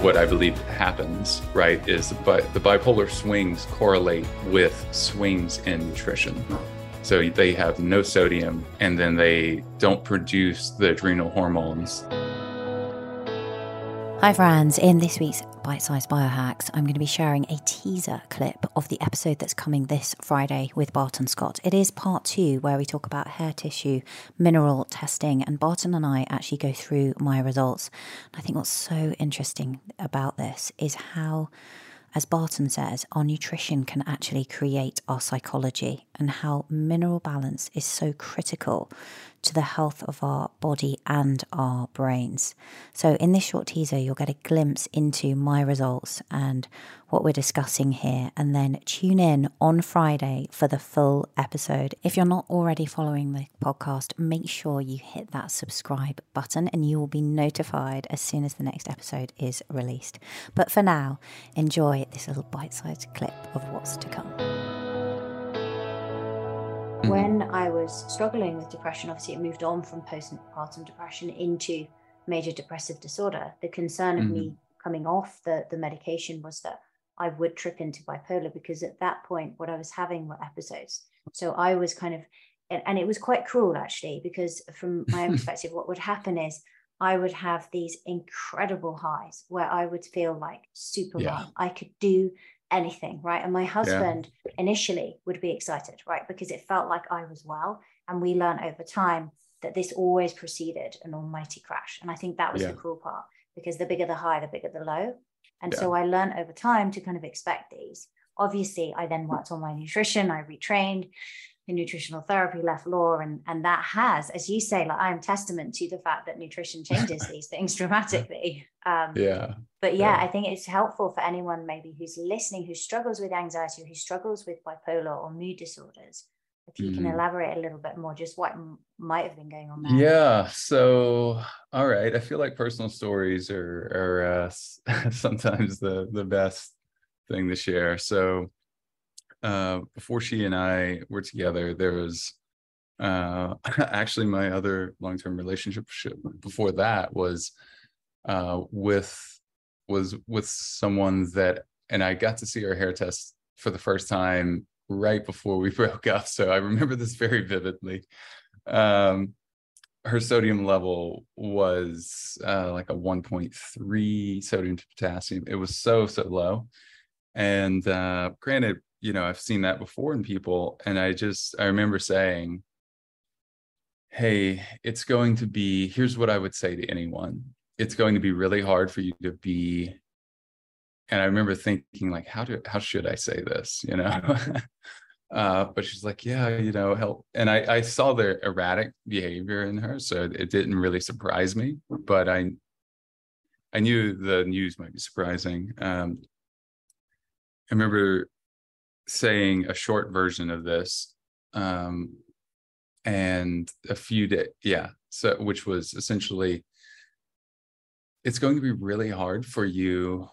what I believe happens, right, is but the bipolar swings correlate with swings in nutrition. So they have no sodium and then they don't produce the adrenal hormones. Hi, friends. In this week's Bite Size Biohacks, I'm going to be sharing a teaser clip of the episode that's coming this Friday with Barton Scott. It is part two, where we talk about hair tissue mineral testing, and Barton and I actually go through my results. I think what's so interesting about this is how as Barton says, our nutrition can actually create our psychology, and how mineral balance is so critical to the health of our body and our brains. So, in this short teaser, you'll get a glimpse into my results and what we're discussing here, and then tune in on Friday for the full episode. If you're not already following the podcast, make sure you hit that subscribe button and you will be notified as soon as the next episode is released. But for now, enjoy this little bite sized clip of what's to come. When I was struggling with depression, obviously it moved on from postpartum depression into major depressive disorder. The concern of mm-hmm. me coming off the, the medication was that I would trip into bipolar because at that point, what I was having were episodes. So I was kind of, and, and it was quite cruel actually, because from my own perspective, what would happen is I would have these incredible highs where I would feel like Superman. Yeah. I could do anything, right? And my husband yeah. initially would be excited, right? Because it felt like I was well. And we learned over time that this always preceded an almighty crash. And I think that was yeah. the cruel part because the bigger the high, the bigger the low. And yeah. so I learned over time to kind of expect these. Obviously, I then worked on my nutrition, I retrained in nutritional therapy, left law, and, and that has, as you say, like I'm testament to the fact that nutrition changes these things dramatically. Um, yeah. But yeah, yeah, I think it's helpful for anyone maybe who's listening, who struggles with anxiety, who struggles with bipolar or mood disorders, if you mm. can elaborate a little bit more just what m- might have been going on there yeah so all right i feel like personal stories are are uh, sometimes the the best thing to share so uh, before she and i were together there was uh, actually my other long-term relationship before that was uh, with was with someone that and i got to see her hair test for the first time right before we broke up. So I remember this very vividly. Um, her sodium level was uh, like a 1.3 sodium to potassium. It was so, so low. And uh, granted, you know, I've seen that before in people. And I just, I remember saying, hey, it's going to be, here's what I would say to anyone it's going to be really hard for you to be and I remember thinking like, how do how should I say this? You know. uh, but she's like, yeah, you know, help. And I, I saw the erratic behavior in her, so it didn't really surprise me. But I, I knew the news might be surprising. Um, I remember saying a short version of this, um, and a few days, yeah. So, which was essentially, it's going to be really hard for you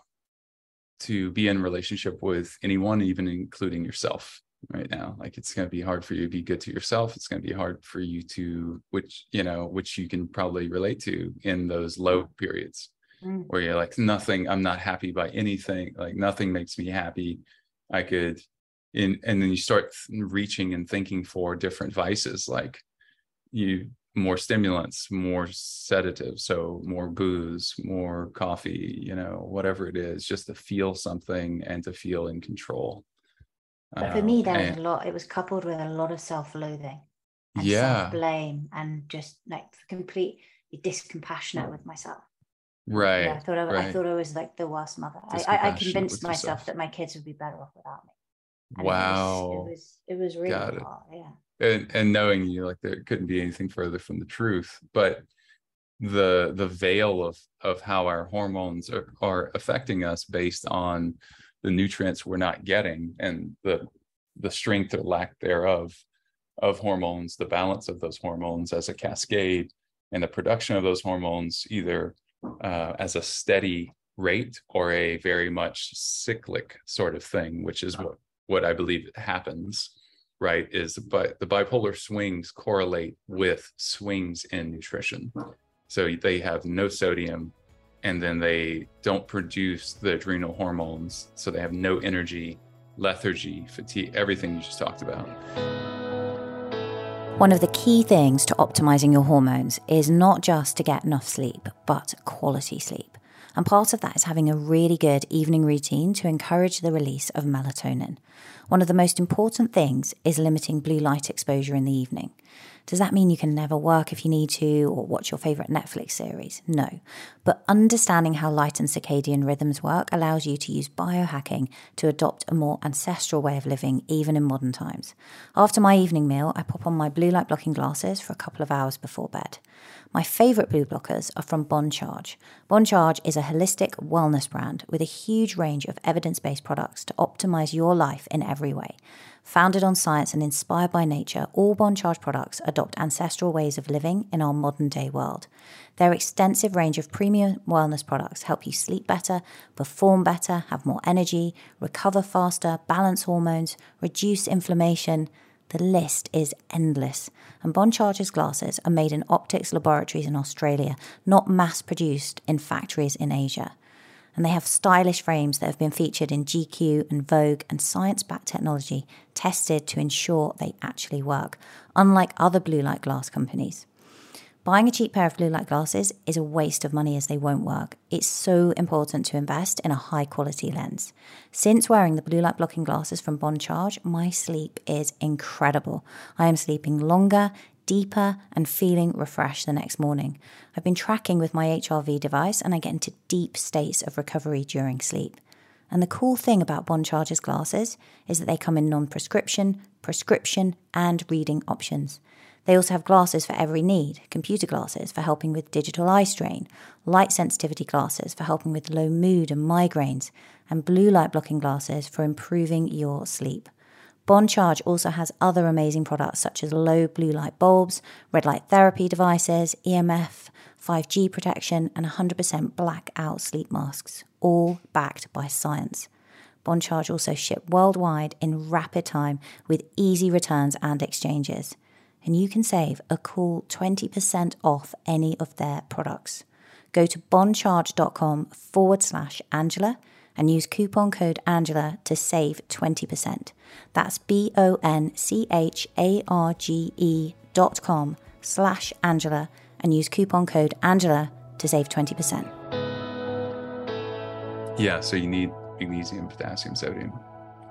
to be in relationship with anyone, even including yourself right now. Like it's going to be hard for you to be good to yourself. It's going to be hard for you to, which, you know, which you can probably relate to in those low periods mm. where you're like, nothing, I'm not happy by anything. Like nothing makes me happy. I could, in, and then you start reaching and thinking for different vices. Like you more stimulants, more sedatives, so more booze, more coffee, you know, whatever it is, just to feel something and to feel in control. But for um, me, there was a lot. It was coupled with a lot of self-loathing, and yeah, self-blame, and just like complete discompassionate with myself. Right. Yeah, I thought I, right. I thought I was like the worst mother. I, I, convinced myself that my kids would be better off without me. Wow. It was, it was, it was really Got. It. Yeah and and knowing you like there couldn't be anything further from the truth but the the veil of of how our hormones are, are affecting us based on the nutrients we're not getting and the the strength or lack thereof of hormones the balance of those hormones as a cascade and the production of those hormones either uh, as a steady rate or a very much cyclic sort of thing which is what what i believe happens right is but the bipolar swings correlate with swings in nutrition. So they have no sodium and then they don't produce the adrenal hormones so they have no energy lethargy fatigue everything you just talked about. One of the key things to optimizing your hormones is not just to get enough sleep but quality sleep and part of that is having a really good evening routine to encourage the release of melatonin. One of the most important things is limiting blue light exposure in the evening. Does that mean you can never work if you need to or watch your favourite Netflix series? No. But understanding how light and circadian rhythms work allows you to use biohacking to adopt a more ancestral way of living, even in modern times. After my evening meal, I pop on my blue light blocking glasses for a couple of hours before bed. My favourite blue blockers are from Bon Charge. Bon Charge is a holistic wellness brand with a huge range of evidence based products to optimize your life in every way. Founded on science and inspired by nature, all Bon Charge products adopt ancestral ways of living in our modern day world. Their extensive range of premium wellness products help you sleep better, perform better, have more energy, recover faster, balance hormones, reduce inflammation. The list is endless. And Bon Charge's glasses are made in optics laboratories in Australia, not mass produced in factories in Asia and they have stylish frames that have been featured in GQ and Vogue and science backed technology tested to ensure they actually work, unlike other blue light glass companies. Buying a cheap pair of blue light glasses is a waste of money as they won't work. It's so important to invest in a high quality lens. Since wearing the blue light blocking glasses from Bon Charge, my sleep is incredible. I am sleeping longer, deeper and feeling refreshed the next morning. I've been tracking with my HRV device and I get into deep states of recovery during sleep. And the cool thing about Bon Charge's glasses is that they come in non prescription, prescription, and reading options. They also have glasses for every need computer glasses for helping with digital eye strain, light sensitivity glasses for helping with low mood and migraines, and blue light blocking glasses for improving your sleep. Bon Charge also has other amazing products such as low blue light bulbs, red light therapy devices, EMF, 5G protection, and 100% blackout sleep masks, all backed by science. Bon Charge also ship worldwide in rapid time with easy returns and exchanges. And you can save a cool 20% off any of their products. Go to boncharge.com forward slash Angela and use coupon code Angela to save 20%. That's B O N C H A R G E dot com slash Angela and use coupon code Angela to save 20%. Yeah, so you need magnesium, potassium, sodium.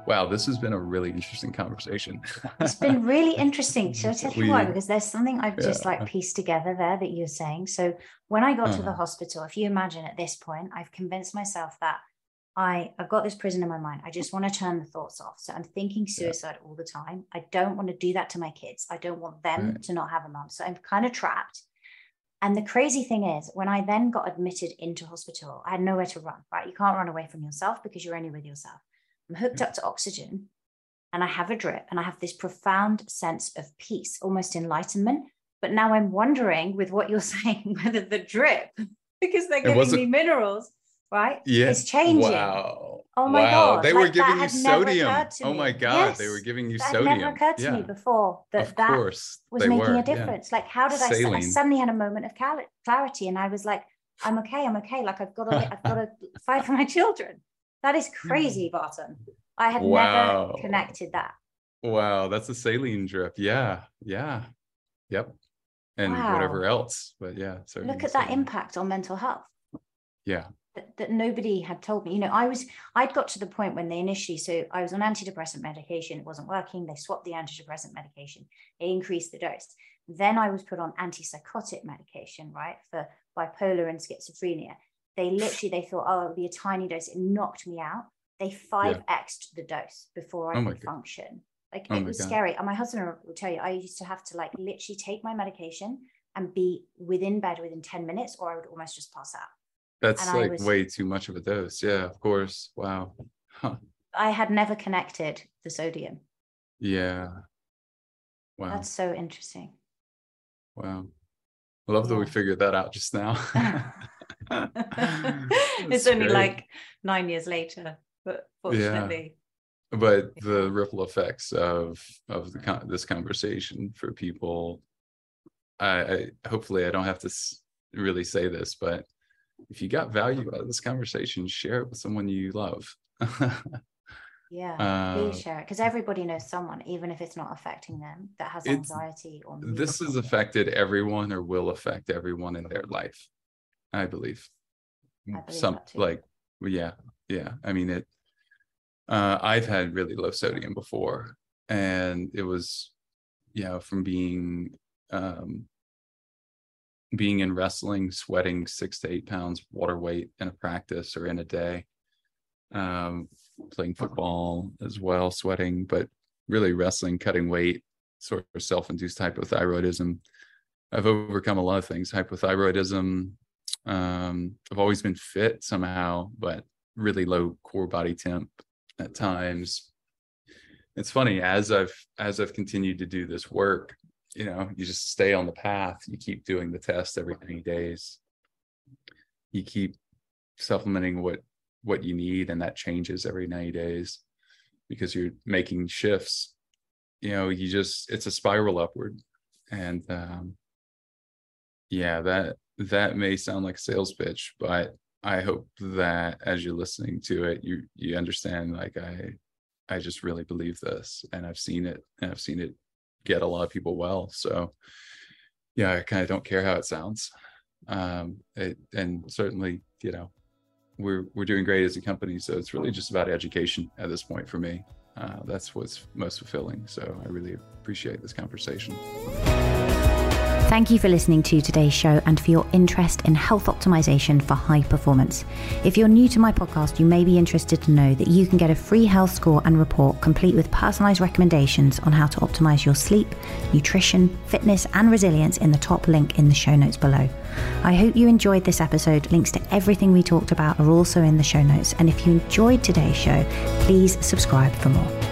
Wow, this has been a really interesting conversation. it's been really interesting. So I tell you we, why? Because there's something I've yeah. just like pieced together there that you're saying. So when I got uh-huh. to the uh-huh. hospital, if you imagine at this point, I've convinced myself that I, I've got this prison in my mind. I just want to turn the thoughts off. So I'm thinking suicide yeah. all the time. I don't want to do that to my kids. I don't want them right. to not have a mom. So I'm kind of trapped. And the crazy thing is, when I then got admitted into hospital, I had nowhere to run, right? You can't run away from yourself because you're only with yourself. I'm hooked yeah. up to oxygen and I have a drip and I have this profound sense of peace, almost enlightenment. But now I'm wondering with what you're saying, whether the drip, because they're giving me minerals, right? Yeah. It's changing. Wow. Oh my wow. God. They like, were giving you sodium. Oh my God. Yes. They were giving you that sodium. never occurred to yeah. me before that of that course, was making were. a difference. Yeah. Like, how did I, I suddenly had a moment of clarity and I was like, I'm okay. I'm okay. Like, I've got to, I've got to fight for my children. That is crazy, hmm. Barton. I had wow. never connected that. Wow. That's a saline drip. Yeah. Yeah. Yep. And wow. whatever else. But yeah. So look at that impact on mental health. Yeah that, that nobody had told me. You know, I was I'd got to the point when they initially so I was on antidepressant medication, it wasn't working. They swapped the antidepressant medication, they increased the dose. Then I was put on antipsychotic medication, right, for bipolar and schizophrenia. They literally they thought, oh, it'll be a tiny dose. It knocked me out. They five xed yeah. the dose before I oh could function. Like oh it was God. scary. And my husband will tell you, I used to have to like literally take my medication and be within bed within 10 minutes, or I would almost just pass out. That's and like was, way too much of a dose. Yeah, of course. Wow. Huh. I had never connected the sodium. Yeah. Wow. That's so interesting. Wow. I love yeah. that we figured that out just now. it's only great. like nine years later, but fortunately. Yeah. But the ripple effects of of the this conversation for people, I, I hopefully I don't have to really say this, but if you got value out of this conversation, share it with someone you love. yeah, uh, please share it because everybody knows someone, even if it's not affecting them, that has anxiety or this has affected everyone or will affect everyone in their life. I believe. I believe Some like yeah, yeah. I mean it. Uh, I've had really low sodium before, and it was, you know, from being um, being in wrestling, sweating six to eight pounds water weight in a practice or in a day, um, playing football as well, sweating, but really wrestling, cutting weight, sort of self-induced hypothyroidism. I've overcome a lot of things, hypothyroidism. Um, I've always been fit somehow, but really low core body temp at times. It's funny as I've as I've continued to do this work, you know you just stay on the path. You keep doing the test every 90 days. You keep supplementing what what you need and that changes every 90 days because you're making shifts. You know you just it's a spiral upward. And um yeah that that may sound like a sales pitch but i hope that as you're listening to it you you understand like i i just really believe this and i've seen it and i've seen it get a lot of people well. So yeah, I kind of don't care how it sounds. Um, it, and certainly, you know, we're we're doing great as a company. So it's really just about education at this point for me. Uh, that's what's most fulfilling. So I really appreciate this conversation. Thank you for listening to today's show and for your interest in health optimization for high performance. If you're new to my podcast, you may be interested to know that you can get a free health score and report complete with personalized recommendations on how to optimize your sleep, nutrition, fitness, and resilience in the top link in the show notes below. I hope you enjoyed this episode. Links to everything we talked about are also in the show notes. And if you enjoyed today's show, please subscribe for more.